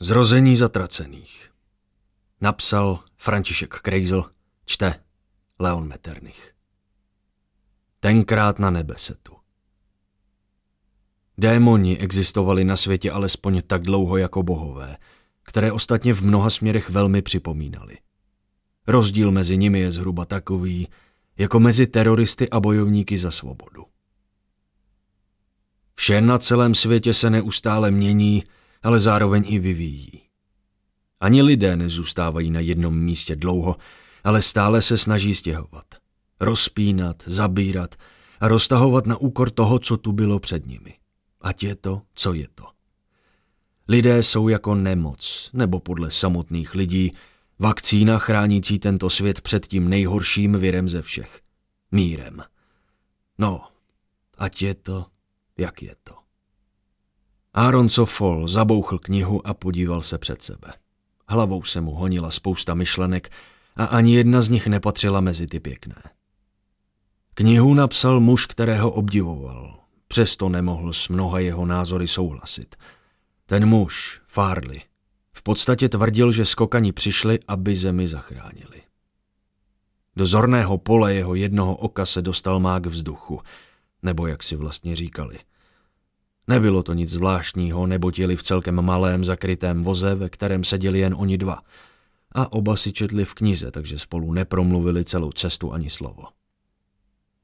Zrození zatracených. Napsal František Krejzl, čte Leon Metternich. Tenkrát na nebesetu. Démoni existovali na světě alespoň tak dlouho jako bohové, které ostatně v mnoha směrech velmi připomínali. Rozdíl mezi nimi je zhruba takový, jako mezi teroristy a bojovníky za svobodu. Vše na celém světě se neustále mění, ale zároveň i vyvíjí. Ani lidé nezůstávají na jednom místě dlouho, ale stále se snaží stěhovat. Rozpínat, zabírat a roztahovat na úkor toho, co tu bylo před nimi. Ať je to, co je to. Lidé jsou jako nemoc, nebo podle samotných lidí, vakcína chránící tento svět před tím nejhorším virem ze všech. Mírem. No, ať je to, jak je to. Aaron Sofol zabouchl knihu a podíval se před sebe. Hlavou se mu honila spousta myšlenek a ani jedna z nich nepatřila mezi ty pěkné. Knihu napsal muž, kterého obdivoval, přesto nemohl s mnoha jeho názory souhlasit. Ten muž, Farley, v podstatě tvrdil, že skokani přišli, aby zemi zachránili. Do zorného pole jeho jednoho oka se dostal mák vzduchu, nebo jak si vlastně říkali – Nebylo to nic zvláštního, neboť jeli v celkem malém zakrytém voze, ve kterém seděli jen oni dva. A oba si četli v knize, takže spolu nepromluvili celou cestu ani slovo.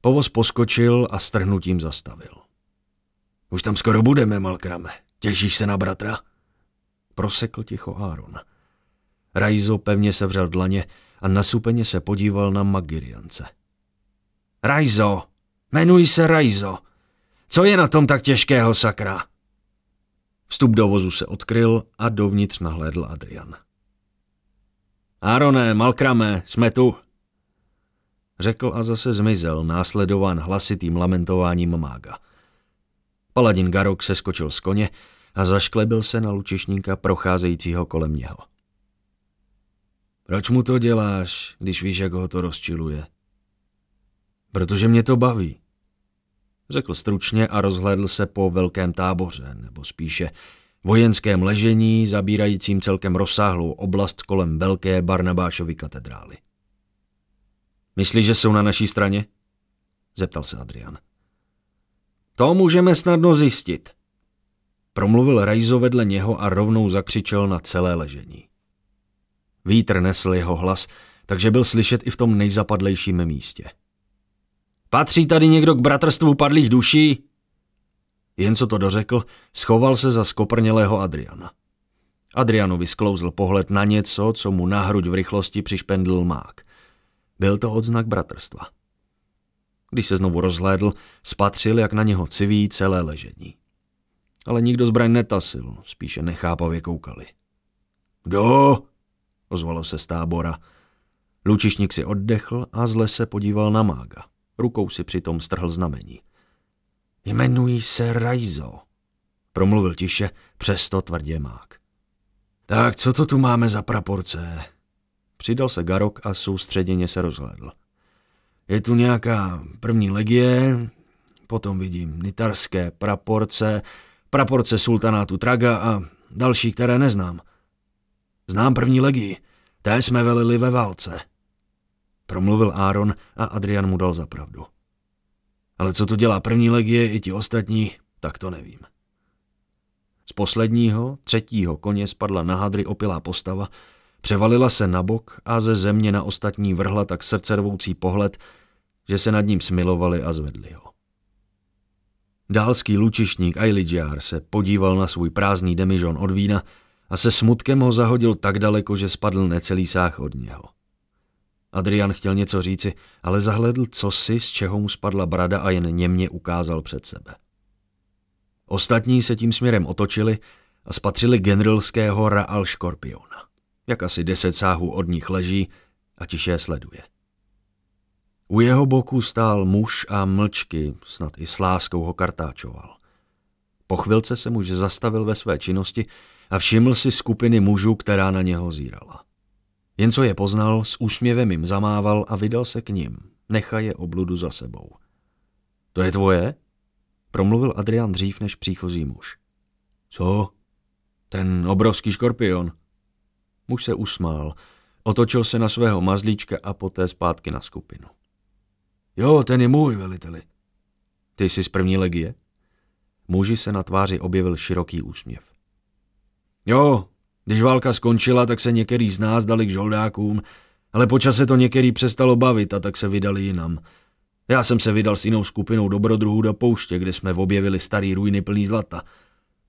Povoz poskočil a strhnutím zastavil. Už tam skoro budeme, Malkrame. Těšíš se na bratra? Prosekl ticho Aaron. Rajzo pevně sevřel dlaně a nasupeně se podíval na Magiriance. Rajzo! Jmenuji se Rajzo! Co je na tom tak těžkého, sakra? Vstup do vozu se odkryl a dovnitř nahlédl Adrian. Arone, Malkrame, jsme tu, řekl a zase zmizel, následován hlasitým lamentováním mága. Paladin Garok se skočil z koně a zašklebil se na lučišníka procházejícího kolem něho. Proč mu to děláš, když víš, jak ho to rozčiluje? Protože mě to baví, řekl stručně a rozhlédl se po velkém táboře, nebo spíše vojenském ležení zabírajícím celkem rozsáhlou oblast kolem velké Barnabášovy katedrály. Myslíš, že jsou na naší straně? Zeptal se Adrian. To můžeme snadno zjistit. Promluvil Rajzo vedle něho a rovnou zakřičel na celé ležení. Vítr nesl jeho hlas, takže byl slyšet i v tom nejzapadlejším místě. Patří tady někdo k bratrstvu padlých duší? Jen co to dořekl, schoval se za skoprnělého Adriana. Adrianovi sklouzl pohled na něco, co mu na hruď v rychlosti přišpendl mák. Byl to odznak bratrstva. Když se znovu rozhlédl, spatřil, jak na něho civí celé ležení. Ale nikdo zbraň netasil, spíše nechápavě koukali. Kdo? ozvalo se z tábora. Lučišník si oddechl a zle se podíval na mága. Rukou si přitom strhl znamení. Jmenuji se Rajzo, promluvil tiše, přesto tvrdě mák. Tak co to tu máme za praporce? Přidal se Garok a soustředěně se rozhlédl. Je tu nějaká první legie, potom vidím nitarské praporce, praporce sultanátu Traga a další, které neznám. Znám první legii, té jsme velili ve válce. Promluvil Aaron a Adrian mu dal za pravdu. Ale co tu dělá první legie i ti ostatní, tak to nevím. Z posledního, třetího koně spadla na hadry opilá postava, převalila se na bok a ze země na ostatní vrhla tak srdcervoucí pohled, že se nad ním smilovali a zvedli ho. Dálský lučišník Ailidjar se podíval na svůj prázdný demižon od vína a se smutkem ho zahodil tak daleko, že spadl necelý sáh od něho. Adrian chtěl něco říci, ale zahledl cosi, z čeho mu spadla brada a jen němě ukázal před sebe. Ostatní se tím směrem otočili a spatřili generalského Raal Škorpiona. Jak asi deset sáhů od nich leží a tiše sleduje. U jeho boku stál muž a mlčky, snad i s láskou ho kartáčoval. Po chvilce se muž zastavil ve své činnosti a všiml si skupiny mužů, která na něho zírala. Jen co je poznal, s úsměvem jim zamával a vydal se k ním. Nechaje obludu za sebou. To je tvoje? Promluvil Adrian dřív než příchozí muž. Co? Ten obrovský škorpion. Muž se usmál, otočil se na svého mazlíčka a poté zpátky na skupinu. Jo, ten je můj, veliteli. Ty jsi z první legie? Muži se na tváři objevil široký úsměv. Jo, když válka skončila, tak se některý z nás dali k žoldákům, ale po čase to některý přestalo bavit a tak se vydali jinam. Já jsem se vydal s jinou skupinou dobrodruhů do pouště, kde jsme objevili starý ruiny plný zlata.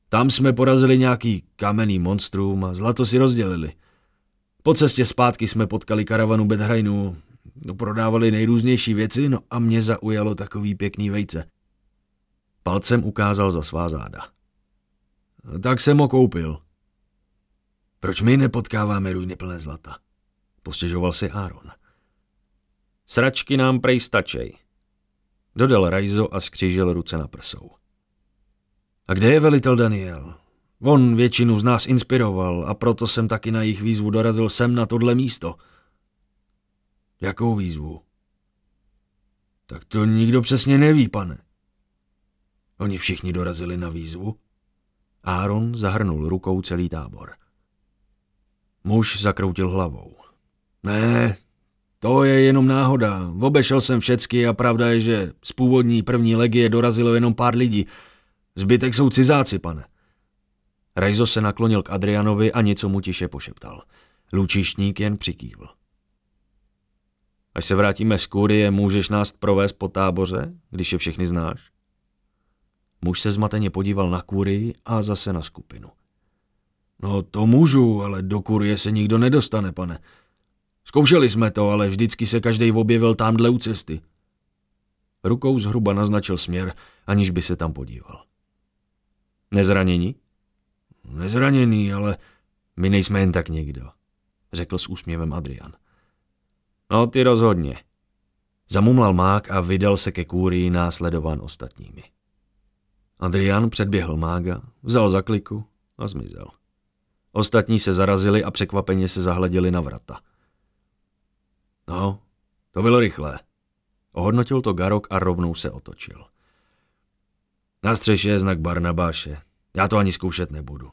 Tam jsme porazili nějaký kamenný monstrum a zlato si rozdělili. Po cestě zpátky jsme potkali karavanu Bedhrajnů, no, prodávali nejrůznější věci, no a mě zaujalo takový pěkný vejce. Palcem ukázal za svá záda. Tak jsem ho koupil. Proč my nepotkáváme ruiny plné zlata? Postěžoval si Aaron. Sračky nám prej stačej. Dodal Rajzo a skřížil ruce na prsou. A kde je velitel Daniel? On většinu z nás inspiroval a proto jsem taky na jejich výzvu dorazil sem na tohle místo. Jakou výzvu? Tak to nikdo přesně neví, pane. Oni všichni dorazili na výzvu. Aaron zahrnul rukou celý tábor. Muž zakroutil hlavou. Ne, to je jenom náhoda. Obešel jsem všecky a pravda je, že z původní první legie dorazilo jenom pár lidí. Zbytek jsou cizáci, pane. Rajzo se naklonil k Adrianovi a něco mu tiše pošeptal. Lučištník jen přikývl. Až se vrátíme z kurie, můžeš nás provést po táboře, když je všechny znáš? Muž se zmateně podíval na kurii a zase na skupinu. No to můžu, ale do kurie se nikdo nedostane, pane. Zkoušeli jsme to, ale vždycky se každý objevil tamhle u cesty. Rukou zhruba naznačil směr, aniž by se tam podíval. Nezranění? Nezraněný, ale my nejsme jen tak někdo, řekl s úsměvem Adrian. No ty rozhodně. Zamumlal mák a vydal se ke kůrii následován ostatními. Adrian předběhl mága, vzal zakliku a zmizel. Ostatní se zarazili a překvapeně se zahleděli na vrata. No, to bylo rychlé. Ohodnotil to Garok a rovnou se otočil. Na střeše je znak Barnabáše. Já to ani zkoušet nebudu.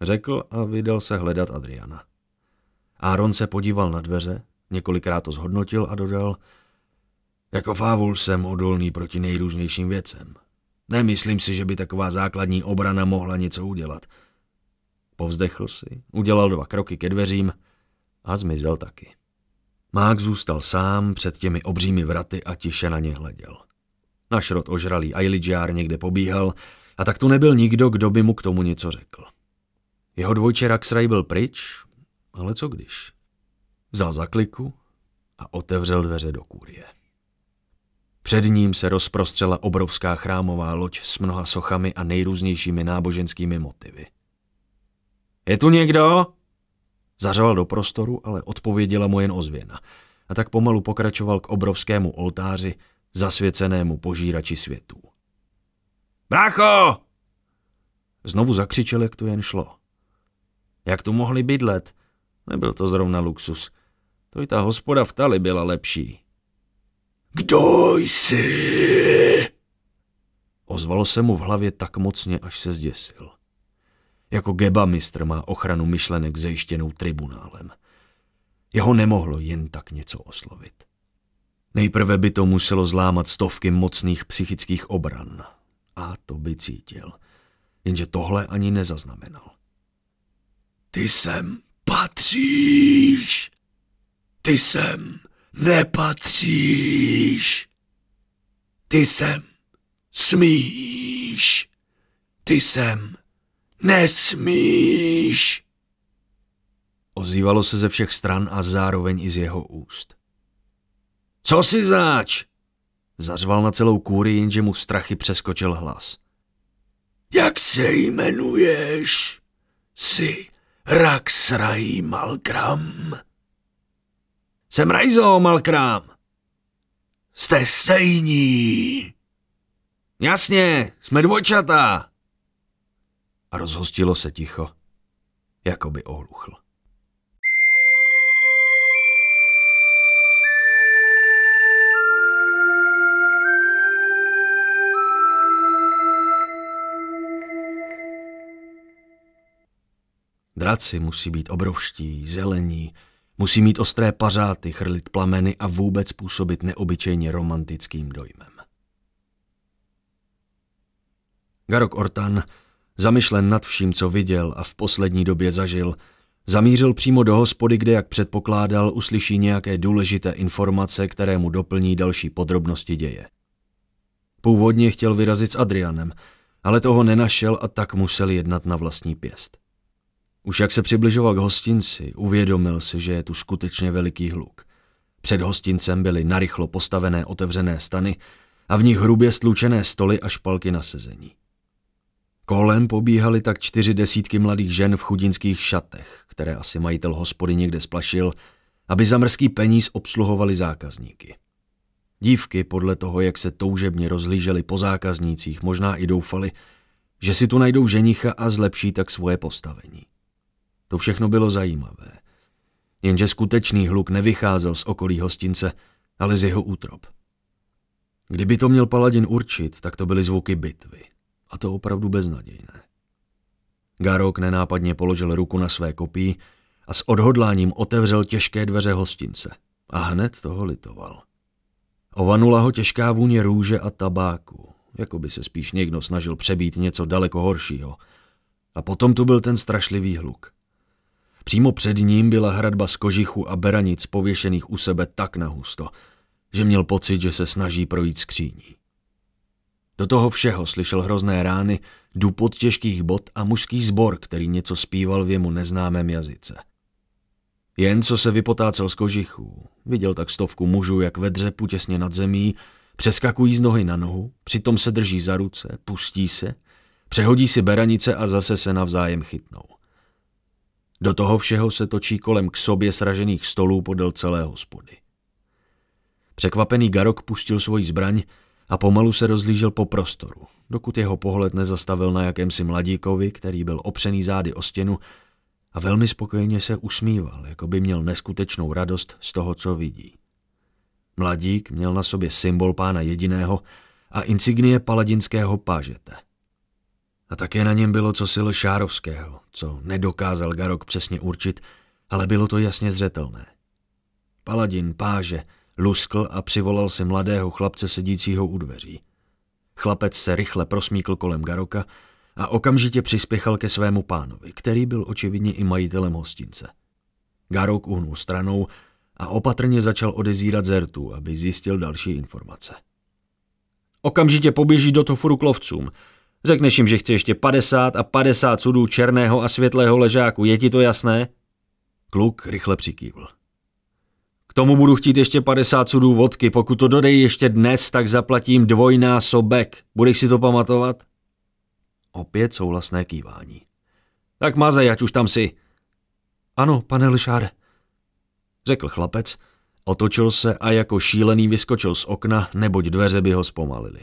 Řekl a vydal se hledat Adriana. Aaron se podíval na dveře, několikrát to zhodnotil a dodal, jako fávul jsem odolný proti nejrůznějším věcem. Nemyslím si, že by taková základní obrana mohla něco udělat. Povzdechl si, udělal dva kroky ke dveřím a zmizel taky. Mák zůstal sám před těmi obřími vraty a tiše na ně hleděl. Na šrot ožralý Ailidžár někde pobíhal a tak tu nebyl nikdo, kdo by mu k tomu něco řekl. Jeho dvojče Raxray byl pryč, ale co když? Vzal zakliku a otevřel dveře do kůrie. Před ním se rozprostřela obrovská chrámová loď s mnoha sochami a nejrůznějšími náboženskými motivy. Je tu někdo? Zařval do prostoru, ale odpověděla mu jen ozvěna. A tak pomalu pokračoval k obrovskému oltáři, zasvěcenému požírači světů. Brácho! Znovu zakřičel, jak to jen šlo. Jak tu mohli bydlet? Nebyl to zrovna luxus. To i ta hospoda v Tali byla lepší. Kdo jsi? Ozvalo se mu v hlavě tak mocně, až se zděsil. Jako Geba mistr má ochranu myšlenek zajištěnou tribunálem. Jeho nemohlo jen tak něco oslovit. Nejprve by to muselo zlámat stovky mocných psychických obran. A to by cítil. Jenže tohle ani nezaznamenal. Ty sem patříš. Ty sem nepatříš. Ty sem smíš. Ty sem Nesmíš! Ozývalo se ze všech stran a zároveň i z jeho úst. Co si záč? Zařval na celou kůri, jenže mu strachy přeskočil hlas. Jak se jmenuješ? Jsi Raxraí Malkram? Jsem Rajzo Malkram. Jste stejní. Jasně, jsme dvojčata, a rozhostilo se ticho, jako by ohluchl. Draci musí být obrovští, zelení, musí mít ostré pařáty, chrlit plameny a vůbec působit neobyčejně romantickým dojmem. Garok Ortan, zamyšlen nad vším, co viděl a v poslední době zažil, zamířil přímo do hospody, kde, jak předpokládal, uslyší nějaké důležité informace, které mu doplní další podrobnosti děje. Původně chtěl vyrazit s Adrianem, ale toho nenašel a tak musel jednat na vlastní pěst. Už jak se přibližoval k hostinci, uvědomil si, že je tu skutečně veliký hluk. Před hostincem byly narychlo postavené otevřené stany a v nich hrubě stlučené stoly a špalky na sezení. Kolem pobíhaly tak čtyři desítky mladých žen v chudinských šatech, které asi majitel hospody někde splašil, aby za mrzký peníz obsluhovali zákazníky. Dívky podle toho, jak se toužebně rozhlíželi po zákaznících, možná i doufali, že si tu najdou ženicha a zlepší tak svoje postavení. To všechno bylo zajímavé. Jenže skutečný hluk nevycházel z okolí hostince, ale z jeho útrop. Kdyby to měl paladin určit, tak to byly zvuky bitvy. A to opravdu beznadějné. Garok nenápadně položil ruku na své kopí a s odhodláním otevřel těžké dveře hostince. A hned toho litoval. Ovanula ho těžká vůně růže a tabáku, jako by se spíš někdo snažil přebít něco daleko horšího. A potom tu byl ten strašlivý hluk. Přímo před ním byla hradba z kožichu a beranic pověšených u sebe tak nahusto, že měl pocit, že se snaží projít skříní. Do toho všeho slyšel hrozné rány, dupot těžkých bot a mužský zbor, který něco zpíval v jemu neznámém jazyce. Jen co se vypotácel z kožichů, viděl tak stovku mužů, jak ve dřepu těsně nad zemí, přeskakují z nohy na nohu, přitom se drží za ruce, pustí se, přehodí si beranice a zase se navzájem chytnou. Do toho všeho se točí kolem k sobě sražených stolů podél celé hospody. Překvapený Garok pustil svoji zbraň a pomalu se rozlížel po prostoru, dokud jeho pohled nezastavil na jakémsi mladíkovi, který byl opřený zády o stěnu a velmi spokojeně se usmíval, jako by měl neskutečnou radost z toho, co vidí. Mladík měl na sobě symbol pána jediného a insignie paladinského pážete. A také na něm bylo cosi Šárovského, co nedokázal Garok přesně určit, ale bylo to jasně zřetelné. Paladin, páže, luskl a přivolal si mladého chlapce sedícího u dveří. Chlapec se rychle prosmíkl kolem Garoka a okamžitě přispěchal ke svému pánovi, který byl očividně i majitelem hostince. Garok uhnul stranou a opatrně začal odezírat zertu, aby zjistil další informace. Okamžitě poběží do toforu k lovcům. Řekneš jim, že chce ještě 50 a 50 sudů černého a světlého ležáku. Je ti to jasné? Kluk rychle přikývl. Tomu budu chtít ještě 50 sudů vodky. Pokud to dodej ještě dnes, tak zaplatím dvojnásobek. Budeš si to pamatovat? Opět souhlasné kývání. Tak mazej, ať už tam si. Ano, pane Lišáre, řekl chlapec, otočil se a jako šílený vyskočil z okna, neboť dveře by ho zpomalili.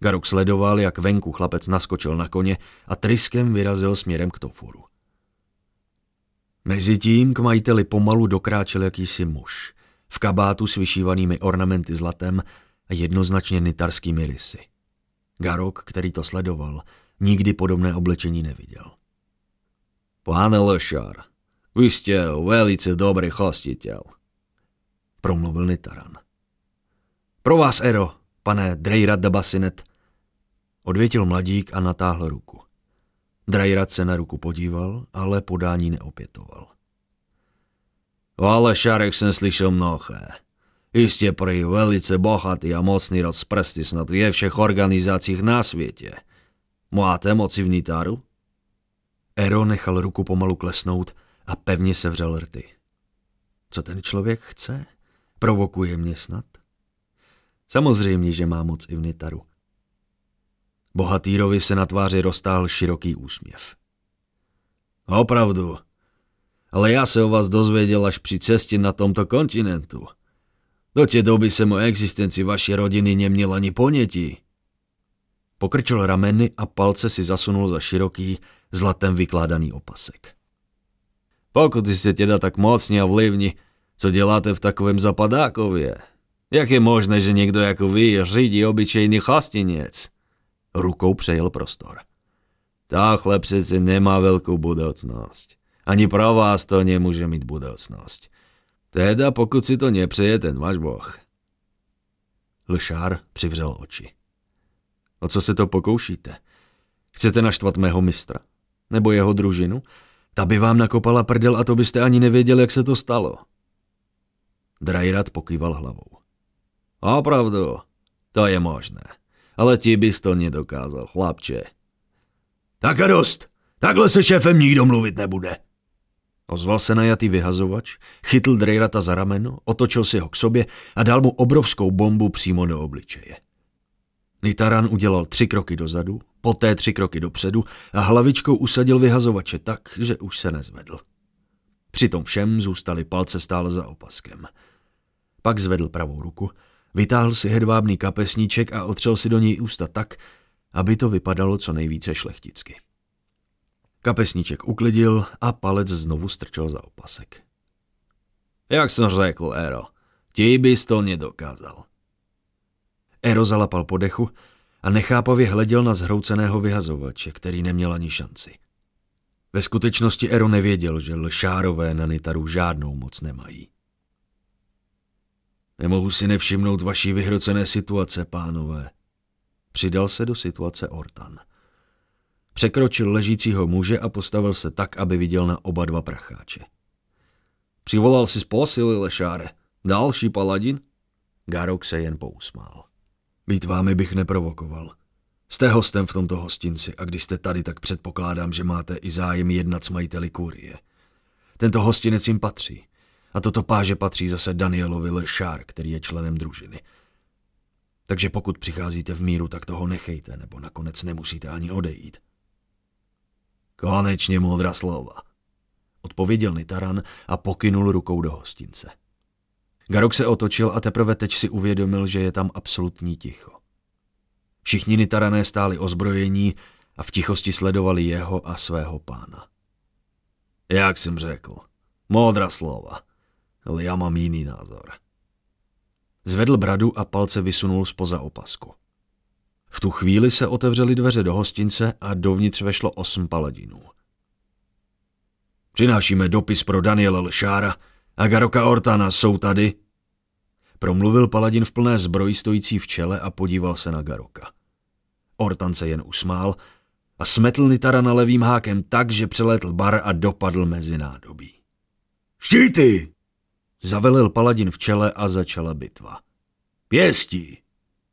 Garok sledoval, jak venku chlapec naskočil na koně a tryskem vyrazil směrem k toforu. Mezitím k majiteli pomalu dokráčel jakýsi muž, v kabátu s vyšívanými ornamenty zlatem a jednoznačně nitarskými rysy. Garok, který to sledoval, nikdy podobné oblečení neviděl. Pane Lešar, vy jste velice dobrý hostitel, promluvil Nitaran. Pro vás, Ero, pane Drejrad Dabasinet, odvětil mladík a natáhl ruku. Drejrad se na ruku podíval, ale podání neopětoval. O Alešarech jsem slyšel mnohé. Jistě prý velice bohatý a mocný rod z prsty snad je všech organizacích na světě. Máte moci v Nitáru? Ero nechal ruku pomalu klesnout a pevně se vřel rty. Co ten člověk chce? Provokuje mě snad? Samozřejmě, že má moc i v Nitaru. Bohatýrovi se na tváři roztáhl široký úsměv. Opravdu, ale já se o vás dozvěděl až při cestě na tomto kontinentu. Do té doby jsem o existenci vaší rodiny neměl ani ponětí. Pokrčil rameny a palce si zasunul za široký, zlatem vykládaný opasek. Pokud jste teda tak mocně a vlivní, co děláte v takovém zapadákově? Jak je možné, že někdo jako vy řídí obyčejný chastinec? Rukou přejel prostor. Táhle přeci nemá velkou budoucnost. Ani pro vás to nemůže mít budoucnost. Teda pokud si to nepřeje ten váš boh. Lšár přivřel oči. O co se to pokoušíte? Chcete naštvat mého mistra? Nebo jeho družinu? Ta by vám nakopala prdel a to byste ani nevěděli, jak se to stalo. Drajrat pokýval hlavou. Opravdu, to je možné. Ale ti bys to nedokázal, chlapče. Tak a dost. Takhle se šéfem nikdo mluvit nebude. Ozval se najatý vyhazovač, chytl Drejrata za rameno, otočil si ho k sobě a dal mu obrovskou bombu přímo do obličeje. Nitaran udělal tři kroky dozadu, poté tři kroky dopředu a hlavičkou usadil vyhazovače tak, že už se nezvedl. Přitom všem zůstaly palce stále za opaskem. Pak zvedl pravou ruku, vytáhl si hedvábný kapesníček a otřel si do něj ústa tak, aby to vypadalo co nejvíce šlechticky. Kapesníček uklidil a palec znovu strčil za opasek. Jak jsem řekl, Ero, ti bys to nedokázal. Ero zalapal po dechu a nechápavě hleděl na zhrouceného vyhazovače, který neměl ani šanci. Ve skutečnosti Ero nevěděl, že lšárové na Nitaru žádnou moc nemají. Nemohu si nevšimnout vaší vyhrocené situace, pánové. Přidal se do situace Ortan. Překročil ležícího muže a postavil se tak, aby viděl na oba dva pracháče. Přivolal si z posily, Lešáre. Další paladin? Garok se jen pousmál. Být vámi bych neprovokoval. Jste hostem v tomto hostinci a když jste tady, tak předpokládám, že máte i zájem jednat s majiteli kurie. Tento hostinec jim patří. A toto páže patří zase Danielovi Lešár, který je členem družiny. Takže pokud přicházíte v míru, tak toho nechejte, nebo nakonec nemusíte ani odejít. Konečně moudra slova, odpověděl Nitaran a pokynul rukou do hostince. Garok se otočil a teprve teď si uvědomil, že je tam absolutní ticho. Všichni Nitarané stáli ozbrojení a v tichosti sledovali jeho a svého pána. Jak jsem řekl, moudra slova, ale já mám jiný názor. Zvedl bradu a palce vysunul spoza opasku. V tu chvíli se otevřely dveře do hostince a dovnitř vešlo osm paladinů. Přinášíme dopis pro Daniela Lšára a Garoka Ortana jsou tady? Promluvil paladin v plné zbroji stojící v čele a podíval se na Garoka. Ortan se jen usmál a smetl Nitarana levým hákem tak, že přeletl bar a dopadl mezi nádobí. Štíty! Zavelil paladin v čele a začala bitva. Pěstí!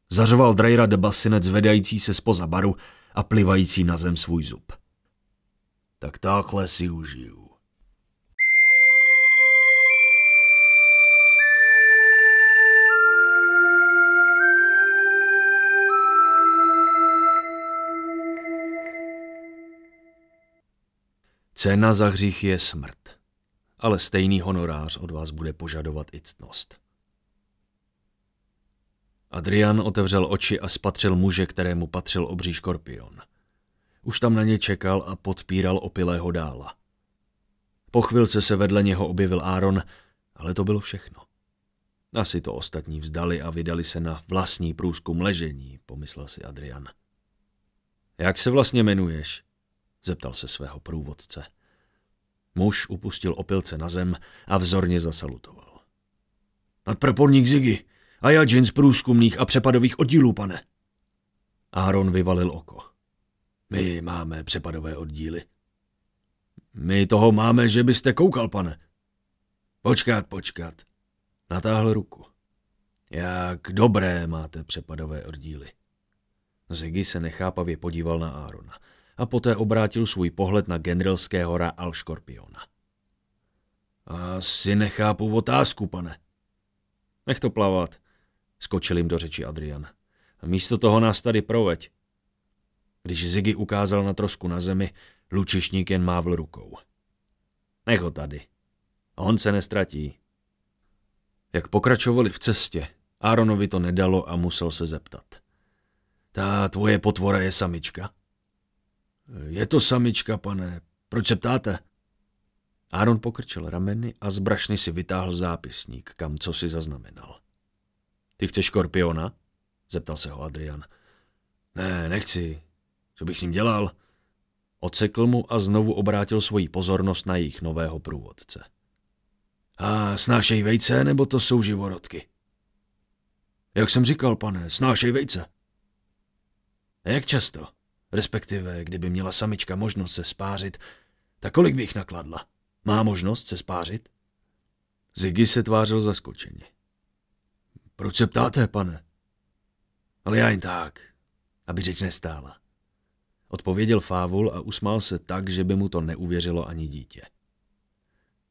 Zařoval Drejra de basinec vedající se spoza baru a plivající na zem svůj zub. Tak takhle si užiju. Cena za hřích je smrt, ale stejný honorář od vás bude požadovat i ctnost. Adrian otevřel oči a spatřil muže, kterému patřil obří škorpion. Už tam na ně čekal a podpíral opilého dála. Po chvilce se vedle něho objevil Áron, ale to bylo všechno. Asi to ostatní vzdali a vydali se na vlastní průzkum ležení, pomyslel si Adrian. Jak se vlastně jmenuješ? zeptal se svého průvodce. Muž upustil opilce na zem a vzorně zasalutoval. Nadpraporník Ziggy, a já z průzkumných a přepadových oddílů, pane. Aaron vyvalil oko. My máme přepadové oddíly. My toho máme, že byste koukal, pane. Počkat, počkat. Natáhl ruku. Jak dobré máte přepadové oddíly. Ziggy se nechápavě podíval na Árona a poté obrátil svůj pohled na generalského Al Škorpiona. Asi nechápu otázku, pane. Nech to plavat. Skočil jim do řeči Adrian. A místo toho nás tady proveď. Když Ziggy ukázal na trosku na zemi, lučišník jen mávl rukou. Nech ho tady. On se nestratí. Jak pokračovali v cestě, Aaronovi to nedalo a musel se zeptat. Ta tvoje potvora je samička? Je to samička, pane. Proč se ptáte? Aaron pokrčil rameny a z brašny si vytáhl zápisník, kam co si zaznamenal. Ty chceš škorpiona? Zeptal se ho Adrian. Ne, nechci. Co bych s ním dělal? Ocekl mu a znovu obrátil svoji pozornost na jejich nového průvodce. A snášej vejce, nebo to jsou živorodky? Jak jsem říkal, pane, snášej vejce. Jak často? Respektive, kdyby měla samička možnost se spářit, tak kolik bych nakladla? Má možnost se spářit? Ziggy se tvářil zaskočeně. Proč se ptáte, pane? Ale já jen tak, aby řeč nestála. Odpověděl Fávul a usmál se tak, že by mu to neuvěřilo ani dítě.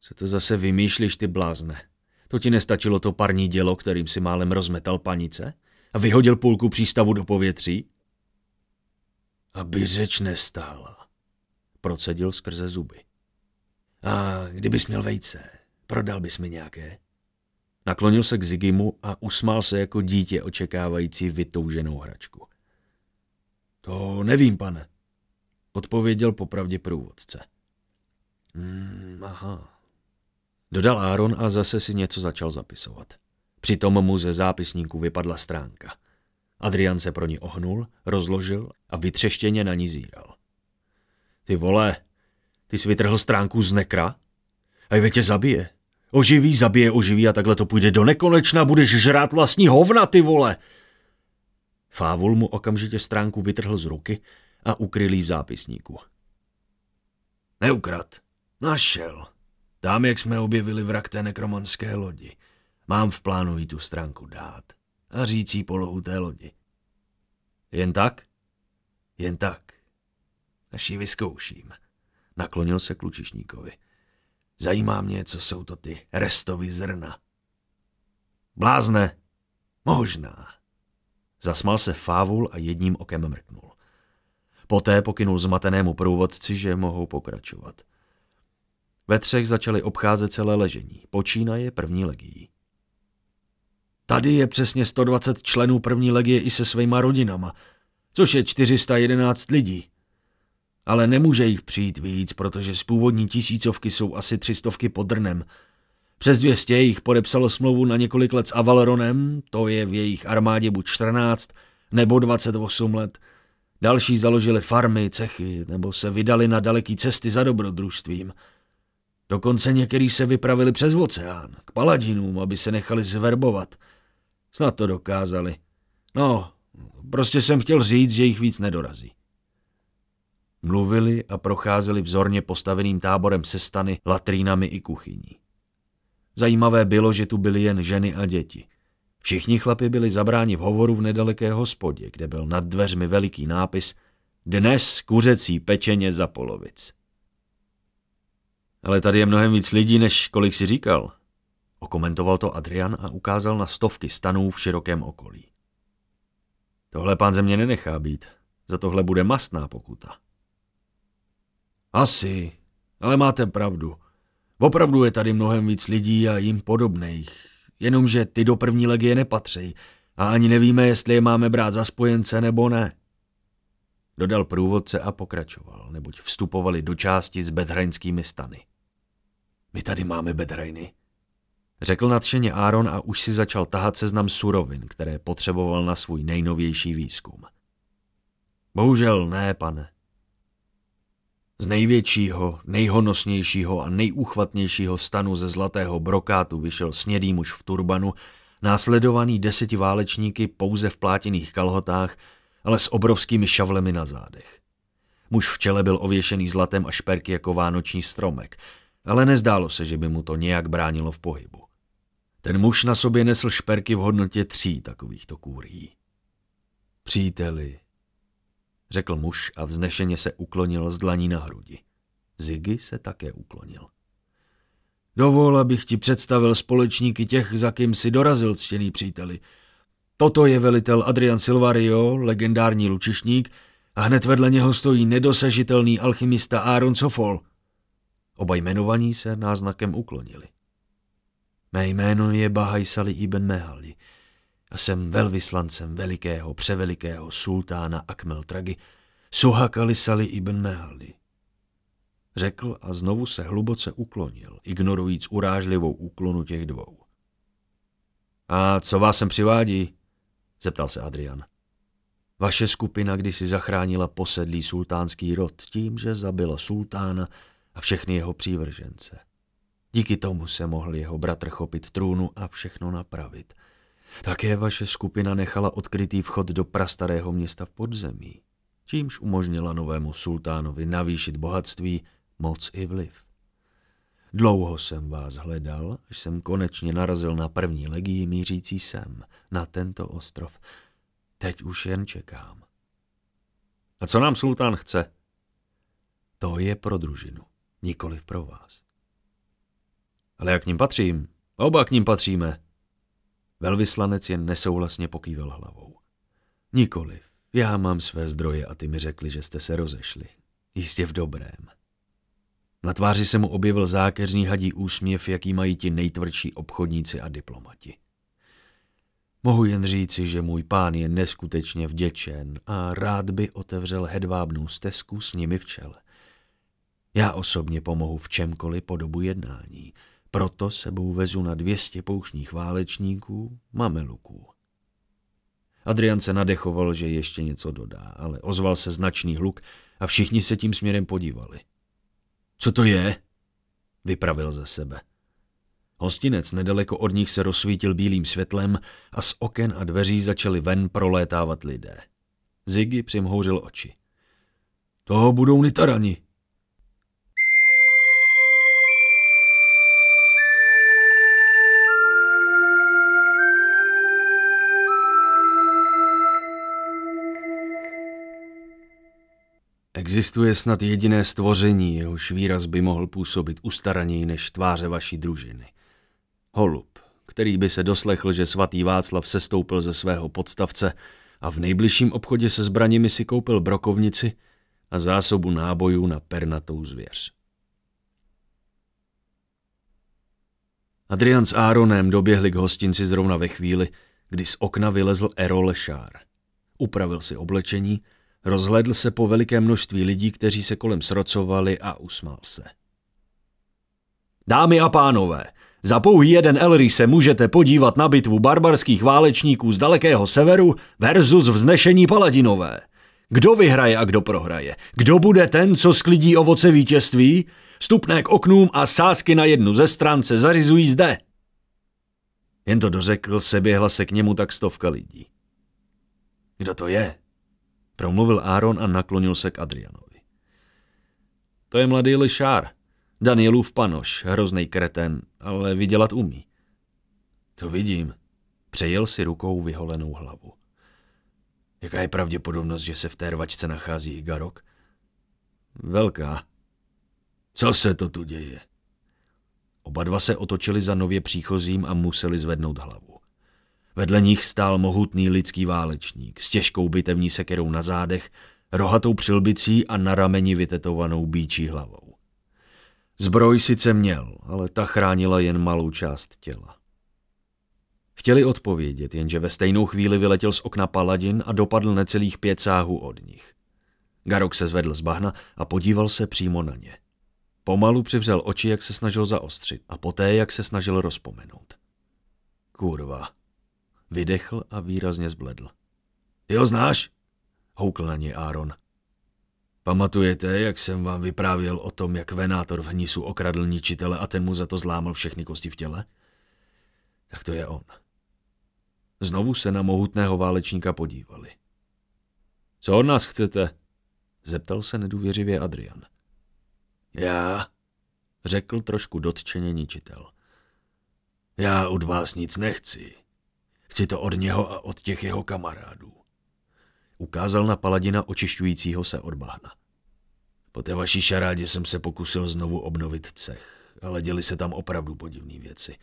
Co to zase vymýšlíš, ty blázne? To ti nestačilo to parní dělo, kterým si málem rozmetal panice? A vyhodil půlku přístavu do povětří? Aby řeč nestála, procedil skrze zuby. A kdybys měl vejce, prodal bys mi nějaké? Naklonil se k Zigimu a usmál se jako dítě očekávající vytouženou hračku. To nevím, pane, odpověděl popravdě průvodce. Hmm, aha. Dodal Aaron a zase si něco začal zapisovat. Přitom mu ze zápisníku vypadla stránka. Adrian se pro ní ohnul, rozložil a vytřeštěně na ní zíral. Ty vole, ty jsi vytrhl stránku z nekra? A tě zabije. Oživí, zabije, oživí a takhle to půjde do nekonečna, budeš žrát vlastní hovna, ty vole. Fávul mu okamžitě stránku vytrhl z ruky a ukryl v zápisníku. Neukrad. Našel. Tam, jak jsme objevili vrak té nekromanské lodi. Mám v plánu jí tu stránku dát a řící polohu té lodi. Jen tak? Jen tak. Až ji vyzkouším. Naklonil se k Lučišníkovi. Zajímá mě, co jsou to ty restovy zrna. Blázne. Možná. Zasmal se Fávul a jedním okem mrknul. Poté pokynul zmatenému průvodci, že mohou pokračovat. Ve třech začali obcházet celé ležení, počínaje první legií. Tady je přesně 120 členů první legie i se svýma rodinama, což je 411 lidí. Ale nemůže jich přijít víc, protože z původní tisícovky jsou asi třistovky pod drnem. Přes 200 jich podepsalo smlouvu na několik let s Avalronem, to je v jejich armádě buď 14 nebo 28 let. Další založili farmy, cechy, nebo se vydali na daleký cesty za dobrodružstvím – Dokonce některý se vypravili přes oceán, k paladinům, aby se nechali zverbovat. Snad to dokázali. No, prostě jsem chtěl říct, že jich víc nedorazí. Mluvili a procházeli vzorně postaveným táborem se stany, latrínami i kuchyní. Zajímavé bylo, že tu byly jen ženy a děti. Všichni chlapi byli zabráni v hovoru v nedaleké hospodě, kde byl nad dveřmi veliký nápis Dnes kuřecí pečeně za polovic. Ale tady je mnohem víc lidí, než kolik si říkal. Okomentoval to Adrian a ukázal na stovky stanů v širokém okolí. Tohle pán země nenechá být. Za tohle bude mastná pokuta. Asi, ale máte pravdu. Opravdu je tady mnohem víc lidí a jim podobných. Jenomže ty do první legie nepatří a ani nevíme, jestli je máme brát za spojence nebo ne. Dodal průvodce a pokračoval, neboť vstupovali do části s bedhraňskými stany. My tady máme bedrajny. Řekl nadšeně Áron a už si začal tahat seznam surovin, které potřeboval na svůj nejnovější výzkum. Bohužel ne, pane. Z největšího, nejhonosnějšího a nejúchvatnějšího stanu ze zlatého brokátu vyšel snědý muž v turbanu, následovaný deseti válečníky pouze v plátěných kalhotách, ale s obrovskými šavlemi na zádech. Muž v čele byl ověšený zlatem a šperky jako vánoční stromek – ale nezdálo se, že by mu to nějak bránilo v pohybu. Ten muž na sobě nesl šperky v hodnotě tří takovýchto kůrií. Příteli, řekl muž a vznešeně se uklonil z dlaní na hrudi. Ziggy se také uklonil. Dovol, abych ti představil společníky těch, za kým si dorazil, ctěný příteli. Toto je velitel Adrian Silvario, legendární lučišník, a hned vedle něho stojí nedosažitelný alchymista Aaron Sofol – Oba jmenovaní se náznakem uklonili. Mé jméno je Bahajsali ibn Mehali a jsem velvyslancem velikého, převelikého sultána Akmeltragi, Suhakali Sali ibn Mehali. Řekl a znovu se hluboce uklonil, ignorujíc urážlivou úklonu těch dvou. A co vás sem přivádí? zeptal se Adrian. Vaše skupina kdysi zachránila posedlý sultánský rod tím, že zabila sultána a všechny jeho přívržence. Díky tomu se mohl jeho bratr chopit trůnu a všechno napravit. Také vaše skupina nechala odkrytý vchod do prastarého města v podzemí, čímž umožnila novému sultánovi navýšit bohatství, moc i vliv. Dlouho jsem vás hledal, až jsem konečně narazil na první legii mířící sem, na tento ostrov. Teď už jen čekám. A co nám sultán chce? To je pro družinu, nikoli pro vás. Ale jak k ním patřím? Oba k ním patříme. Velvyslanec jen nesouhlasně pokývel hlavou. Nikoliv. Já mám své zdroje a ty mi řekli, že jste se rozešli. Jistě v dobrém. Na tváři se mu objevil zákeřný hadí úsměv, jaký mají ti nejtvrdší obchodníci a diplomati. Mohu jen říci, že můj pán je neskutečně vděčen a rád by otevřel hedvábnou stezku s nimi v čele. Já osobně pomohu v čemkoliv po dobu jednání, proto sebou vezu na dvěstě poušních válečníků, mameluků. Adrian se nadechoval, že ještě něco dodá, ale ozval se značný hluk a všichni se tím směrem podívali. Co to je? Vypravil ze sebe. Hostinec nedaleko od nich se rozsvítil bílým světlem a z oken a dveří začali ven prolétávat lidé. Ziggy přimhouřil oči. To budou nitarani. Existuje snad jediné stvoření, jehož výraz by mohl působit ustaraněji než tváře vaší družiny. Holub, který by se doslechl, že svatý Václav sestoupil ze svého podstavce a v nejbližším obchodě se zbraněmi si koupil brokovnici a zásobu nábojů na pernatou zvěř. Adrian s Aaronem doběhli k hostinci zrovna ve chvíli, kdy z okna vylezl Erol Šár. Upravil si oblečení Rozhledl se po veliké množství lidí, kteří se kolem srocovali a usmál se. Dámy a pánové, za pouhý jeden Elry se můžete podívat na bitvu barbarských válečníků z dalekého severu versus vznešení paladinové. Kdo vyhraje a kdo prohraje? Kdo bude ten, co sklidí ovoce vítězství? Stupné k oknům a sásky na jednu ze stran se zařizují zde. Jen to dořekl, seběhla se k němu tak stovka lidí. Kdo to je? Promluvil Aaron a naklonil se k Adrianovi. To je mladý lišár. Danielův panoš, hrozný kreten, ale vydělat umí. To vidím. Přejel si rukou vyholenou hlavu. Jaká je pravděpodobnost, že se v té rvačce nachází i Garok? Velká. Co se to tu děje? Oba dva se otočili za nově příchozím a museli zvednout hlavu. Vedle nich stál mohutný lidský válečník s těžkou bitevní sekerou na zádech, rohatou přilbicí a na rameni vytetovanou bíčí hlavou. Zbroj sice měl, ale ta chránila jen malou část těla. Chtěli odpovědět, jenže ve stejnou chvíli vyletěl z okna paladin a dopadl necelých pět sáhů od nich. Garok se zvedl z bahna a podíval se přímo na ně. Pomalu přivřel oči, jak se snažil zaostřit a poté, jak se snažil rozpomenout. Kurva, Vydechl a výrazně zbledl. Ty ho znáš? Houkl na ně Aaron. Pamatujete, jak jsem vám vyprávěl o tom, jak Venátor v Hnisu okradl ničitele a ten mu za to zlámal všechny kosti v těle? Tak to je on. Znovu se na mohutného válečníka podívali. Co od nás chcete? Zeptal se nedůvěřivě Adrian. Já, řekl trošku dotčeně ničitel. Já od vás nic nechci. Chci to od něho a od těch jeho kamarádů. Ukázal na paladina očišťujícího se od bahna. Po té vaší šarádě jsem se pokusil znovu obnovit cech, ale děli se tam opravdu podivné věci.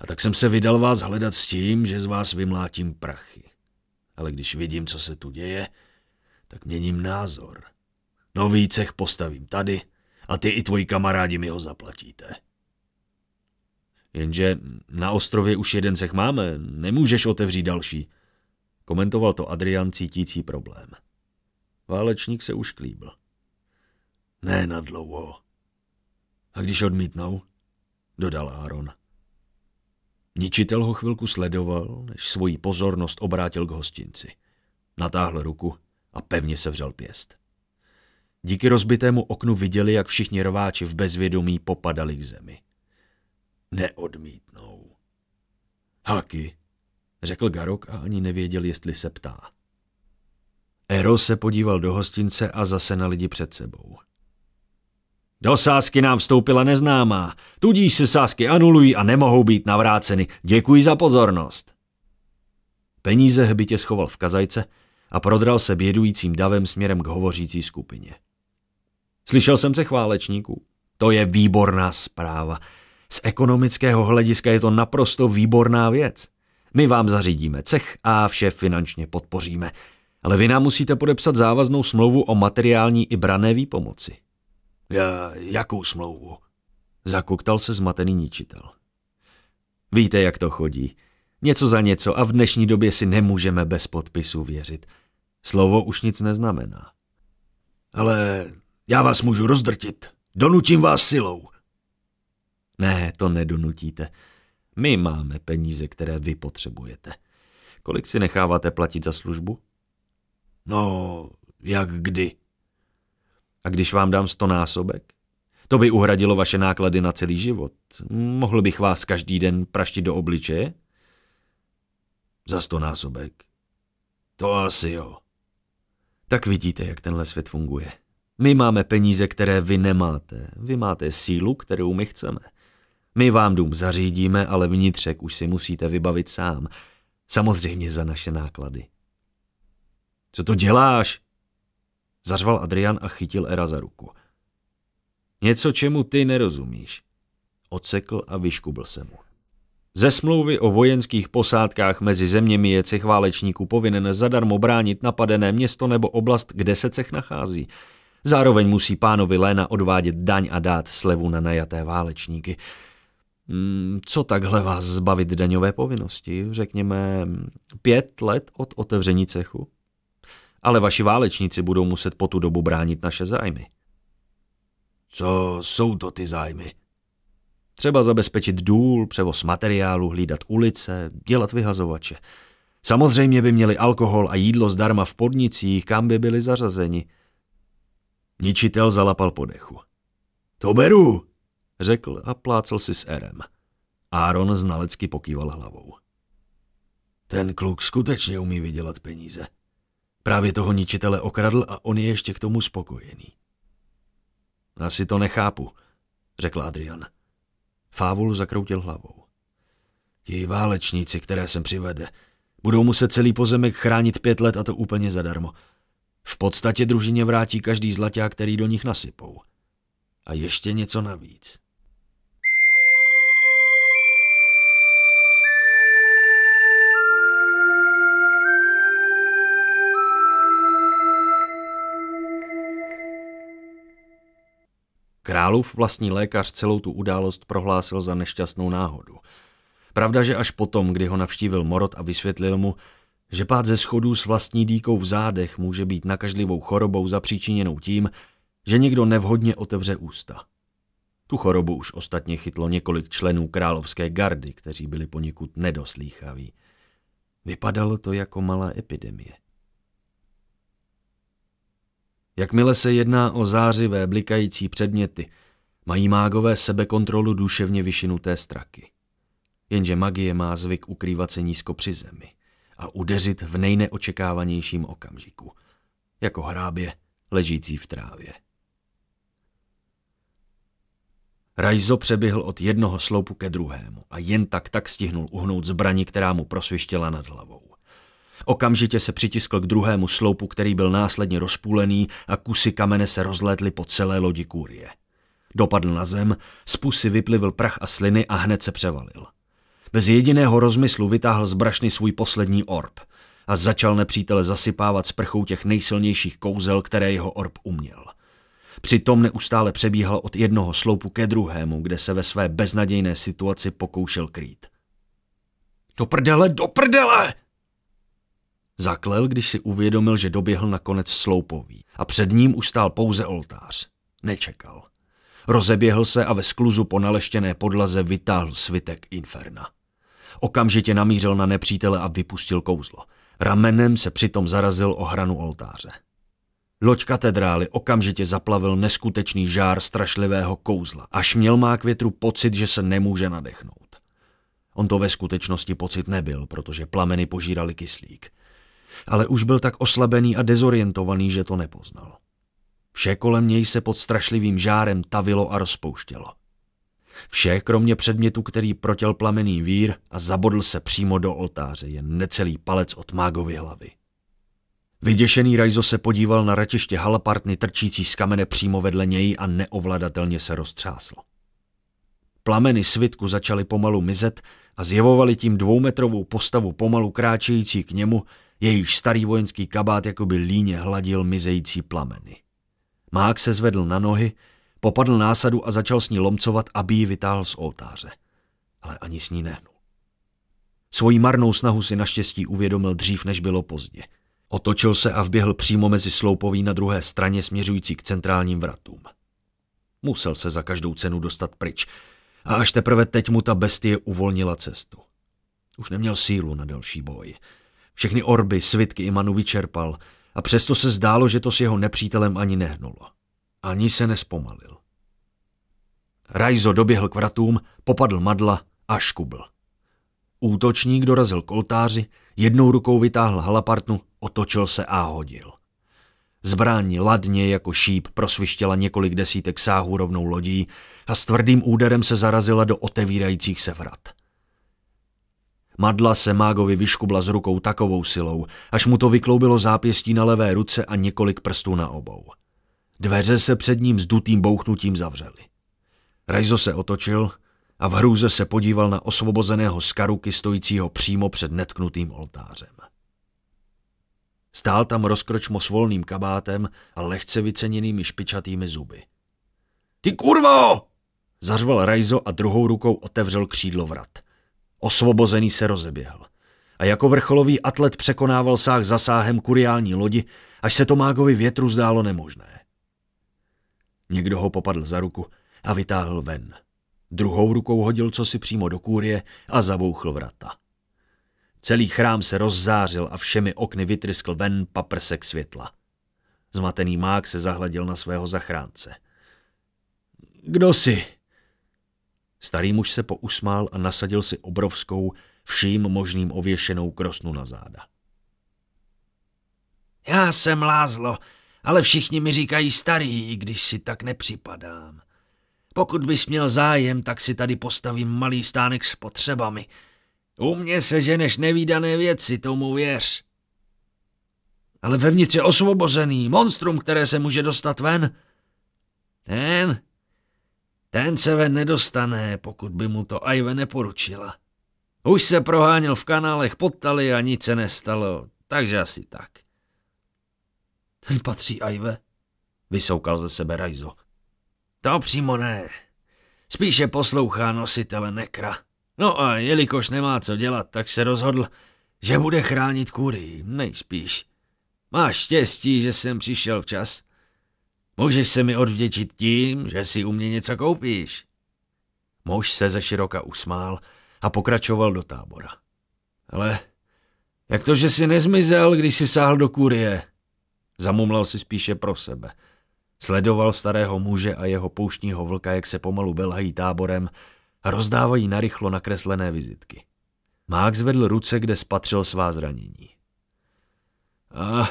A tak jsem se vydal vás hledat s tím, že z vás vymlátím prachy. Ale když vidím, co se tu děje, tak měním názor. Nový cech postavím tady a ty i tvoji kamarádi mi ho zaplatíte. Jenže na ostrově už jeden cech máme, nemůžeš otevřít další. Komentoval to Adrian cítící problém. Válečník se už klíbl. Ne na dlouho. A když odmítnou? Dodal Aaron. Ničitel ho chvilku sledoval, než svoji pozornost obrátil k hostinci. Natáhl ruku a pevně se vřel pěst. Díky rozbitému oknu viděli, jak všichni rováči v bezvědomí popadali k zemi. Neodmítnou. Haky, řekl Garok a ani nevěděl, jestli se ptá. Eros se podíval do hostince a zase na lidi před sebou. Do sásky nám vstoupila neznámá, tudíž se sásky anulují a nemohou být navráceny. Děkuji za pozornost. Peníze hbitě schoval v kazajce a prodral se bědujícím davem směrem k hovořící skupině. Slyšel jsem se chválečníků. To je výborná zpráva. Z ekonomického hlediska je to naprosto výborná věc. My vám zařídíme cech a vše finančně podpoříme. Ale vy nám musíte podepsat závaznou smlouvu o materiální i brané výpomoci. Ja, jakou smlouvu? Zakuktal se zmatený ničitel. Víte, jak to chodí. Něco za něco a v dnešní době si nemůžeme bez podpisu věřit. Slovo už nic neznamená. Ale já vás můžu rozdrtit. Donutím vás silou. Ne, to nedonutíte. My máme peníze, které vy potřebujete. Kolik si necháváte platit za službu? No, jak kdy? A když vám dám sto násobek? To by uhradilo vaše náklady na celý život. Mohl bych vás každý den praštit do obličeje? Za sto násobek. To asi jo. Tak vidíte, jak tenhle svět funguje. My máme peníze, které vy nemáte. Vy máte sílu, kterou my chceme. My vám dům zařídíme, ale vnitřek už si musíte vybavit sám. Samozřejmě za naše náklady. Co to děláš? Zařval Adrian a chytil Era za ruku. Něco, čemu ty nerozumíš. Ocekl a vyškubl se mu. Ze smlouvy o vojenských posádkách mezi zeměmi je cech válečníků povinen zadarmo bránit napadené město nebo oblast, kde se cech nachází. Zároveň musí pánovi Léna odvádět daň a dát slevu na najaté válečníky. Hmm, co takhle vás zbavit daňové povinnosti? Řekněme pět let od otevření cechu? Ale vaši válečníci budou muset po tu dobu bránit naše zájmy. Co jsou to ty zájmy? Třeba zabezpečit důl, převoz materiálu, hlídat ulice, dělat vyhazovače. Samozřejmě by měli alkohol a jídlo zdarma v podnicích, kam by byli zařazeni. Ničitel zalapal podechu. To beru, řekl a plácel si s Erem. Aaron znalecky pokýval hlavou. Ten kluk skutečně umí vydělat peníze. Právě toho ničitele okradl a on je ještě k tomu spokojený. Asi to nechápu, řekl Adrian. Fávul zakroutil hlavou. Ti válečníci, které jsem přivede, budou muset celý pozemek chránit pět let a to úplně zadarmo. V podstatě družině vrátí každý zlaťák, který do nich nasypou. A ještě něco navíc. Králův vlastní lékař celou tu událost prohlásil za nešťastnou náhodu. Pravda, že až potom, kdy ho navštívil Morot a vysvětlil mu, že pád ze schodů s vlastní dýkou v zádech může být nakažlivou chorobou zapříčiněnou tím, že někdo nevhodně otevře ústa. Tu chorobu už ostatně chytlo několik členů královské gardy, kteří byli poněkud nedoslýchaví. Vypadalo to jako malá epidemie. Jakmile se jedná o zářivé, blikající předměty, mají mágové sebekontrolu duševně vyšinuté straky. Jenže magie má zvyk ukrývat se nízko při zemi a udeřit v nejneočekávanějším okamžiku, jako hrábě ležící v trávě. Rajzo přeběhl od jednoho sloupu ke druhému a jen tak tak stihnul uhnout zbraní, která mu prosvištěla nad hlavou. Okamžitě se přitiskl k druhému sloupu, který byl následně rozpůlený a kusy kamene se rozlétly po celé lodi kůrie. Dopadl na zem, z pusy vyplivil prach a sliny a hned se převalil. Bez jediného rozmyslu vytáhl z brašny svůj poslední orb a začal nepřítele zasypávat sprchou těch nejsilnějších kouzel, které jeho orb uměl. Přitom neustále přebíhal od jednoho sloupu ke druhému, kde se ve své beznadějné situaci pokoušel krýt. Do prdele, do prdele! Zaklel, když si uvědomil, že doběhl nakonec sloupový a před ním už stál pouze oltář. Nečekal. Rozeběhl se a ve skluzu po naleštěné podlaze vytáhl svitek Inferna. Okamžitě namířil na nepřítele a vypustil kouzlo. Ramenem se přitom zarazil o hranu oltáře. Loď katedrály okamžitě zaplavil neskutečný žár strašlivého kouzla, až měl má k větru pocit, že se nemůže nadechnout. On to ve skutečnosti pocit nebyl, protože plameny požírali kyslík. Ale už byl tak oslabený a dezorientovaný, že to nepoznal. Vše kolem něj se pod strašlivým žárem tavilo a rozpouštělo. Vše, kromě předmětu, který protěl plamený vír a zabodl se přímo do oltáře, jen necelý palec od mágovy hlavy. Vyděšený Rajzo se podíval na ratiště halapartny trčící z kamene přímo vedle něj a neovladatelně se roztřásl. Plameny svitku začaly pomalu mizet a zjevovali tím dvoumetrovou postavu pomalu kráčející k němu, jejíž starý vojenský kabát jakoby líně hladil mizející plameny. Mák se zvedl na nohy, popadl násadu a začal s ní lomcovat, aby ji vytáhl z oltáře. Ale ani s ní nehnul. Svojí marnou snahu si naštěstí uvědomil dřív, než bylo pozdě. Otočil se a vběhl přímo mezi sloupoví na druhé straně směřující k centrálním vratům. Musel se za každou cenu dostat pryč a až teprve teď mu ta bestie uvolnila cestu. Už neměl sílu na další boj. Všechny orby, svitky i manu vyčerpal a přesto se zdálo, že to s jeho nepřítelem ani nehnulo. Ani se nespomalil. Rajzo doběhl k vratům, popadl madla a škubl. Útočník dorazil k oltáři, jednou rukou vytáhl halapartnu, otočil se a hodil. Zbraň ladně jako šíp prosvištěla několik desítek sáhů rovnou lodí a s tvrdým úderem se zarazila do otevírajících se vrat. Madla se mágovi vyškubla z rukou takovou silou, až mu to vykloubilo zápěstí na levé ruce a několik prstů na obou. Dveře se před ním s dutým bouchnutím zavřely. Rajzo se otočil a v hrůze se podíval na osvobozeného skaruky stojícího přímo před netknutým oltářem. Stál tam rozkročmo s volným kabátem a lehce vyceněnými špičatými zuby. Ty kurvo! Zařval Rajzo a druhou rukou otevřel křídlo vrat. Osvobozený se rozeběhl. A jako vrcholový atlet překonával sáh za sáhem kuriální lodi, až se to mágovi větru zdálo nemožné. Někdo ho popadl za ruku a vytáhl ven. Druhou rukou hodil cosi přímo do kůrie a zabouchl vrata. Celý chrám se rozzářil a všemi okny vytryskl ven paprsek světla. Zmatený mák se zahleděl na svého zachránce. Kdo jsi? Starý muž se pousmál a nasadil si obrovskou, vším možným ověšenou krosnu na záda. Já jsem Lázlo, ale všichni mi říkají starý, když si tak nepřipadám. Pokud bys měl zájem, tak si tady postavím malý stánek s potřebami. U mě se ženeš nevýdané věci, tomu věř. Ale vevnitř je osvobozený, monstrum, které se může dostat ven. Ten, ten se ven nedostane, pokud by mu to Ajve neporučila. Už se proháněl v kanálech pod taly a nic se nestalo, takže asi tak. Ten patří Ajve, vysoukal ze sebe Rajzo. To přímo ne. Spíše poslouchá nositele nekra. No a jelikož nemá co dělat, tak se rozhodl, že bude chránit kury, nejspíš. Máš štěstí, že jsem přišel včas. Můžeš se mi odvděčit tím, že si u mě něco koupíš. Muž se ze široka usmál a pokračoval do tábora. Ale jak to, že jsi nezmizel, když jsi sáhl do kurie? Zamumlal si spíše pro sebe. Sledoval starého muže a jeho pouštního vlka, jak se pomalu belhají táborem a rozdávají narychlo nakreslené vizitky. Mák zvedl ruce, kde spatřil svá zranění. A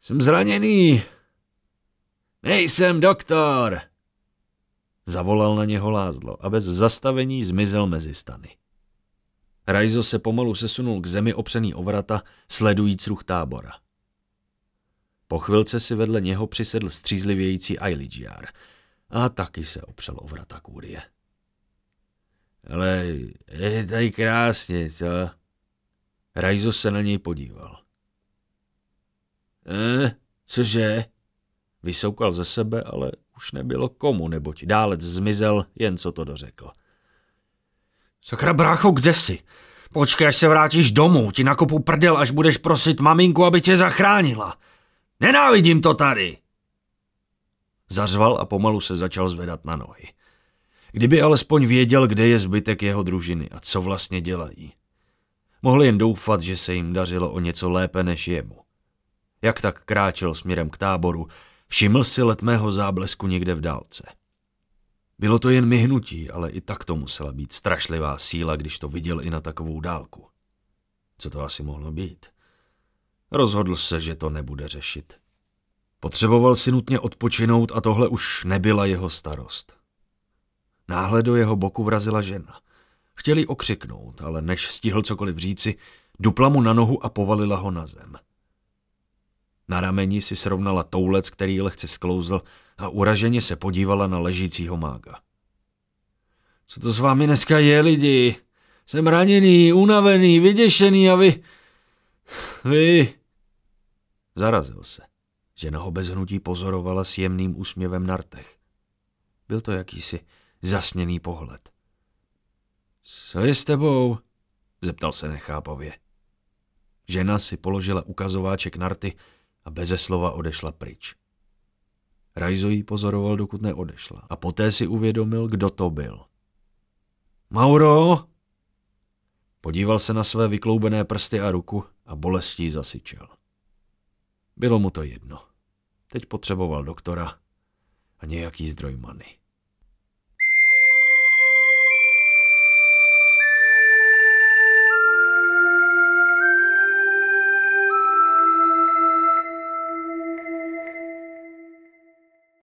jsem zraněný. Nejsem doktor. Zavolal na něho Lázlo a bez zastavení zmizel mezi stany. Rajzo se pomalu sesunul k zemi opřený o vrata, sledujíc ruch tábora. Po chvilce si vedle něho přisedl střízlivějící Ailigiar a taky se opřel o vrata kůrie. Ale je tady krásně, co? Rajzo se na něj podíval. Eh, cože? Vysoukal ze sebe, ale už nebylo komu, neboť dálec zmizel, jen co to dořekl. Sakra brácho, kde jsi? Počkej, až se vrátíš domů, ti nakopu prdel, až budeš prosit maminku, aby tě zachránila. Nenávidím to tady! Zařval a pomalu se začal zvedat na nohy. Kdyby alespoň věděl, kde je zbytek jeho družiny a co vlastně dělají. Mohl jen doufat, že se jim dařilo o něco lépe než jemu. Jak tak kráčel směrem k táboru, všiml si letmého záblesku někde v dálce. Bylo to jen myhnutí, ale i tak to musela být strašlivá síla, když to viděl i na takovou dálku. Co to asi mohlo být? Rozhodl se, že to nebude řešit. Potřeboval si nutně odpočinout a tohle už nebyla jeho starost. Náhle do jeho boku vrazila žena. Chtěli okřiknout, ale než stihl cokoliv říci, dupla mu na nohu a povalila ho na zem. Na rameni si srovnala toulec, který lehce sklouzl a uraženě se podívala na ležícího mága. Co to s vámi dneska je, lidi? Jsem raněný, unavený, vyděšený a vy... Vy... Zarazil se. Žena ho bez hnutí pozorovala s jemným úsměvem na rtech. Byl to jakýsi zasněný pohled. Co je s tebou? Zeptal se nechápavě. Žena si položila ukazováček narty a beze slova odešla pryč. Rajzo jí pozoroval, dokud neodešla a poté si uvědomil, kdo to byl. Mauro! Podíval se na své vykloubené prsty a ruku a bolestí zasyčel. Bylo mu to jedno. Teď potřeboval doktora a nějaký zdroj many.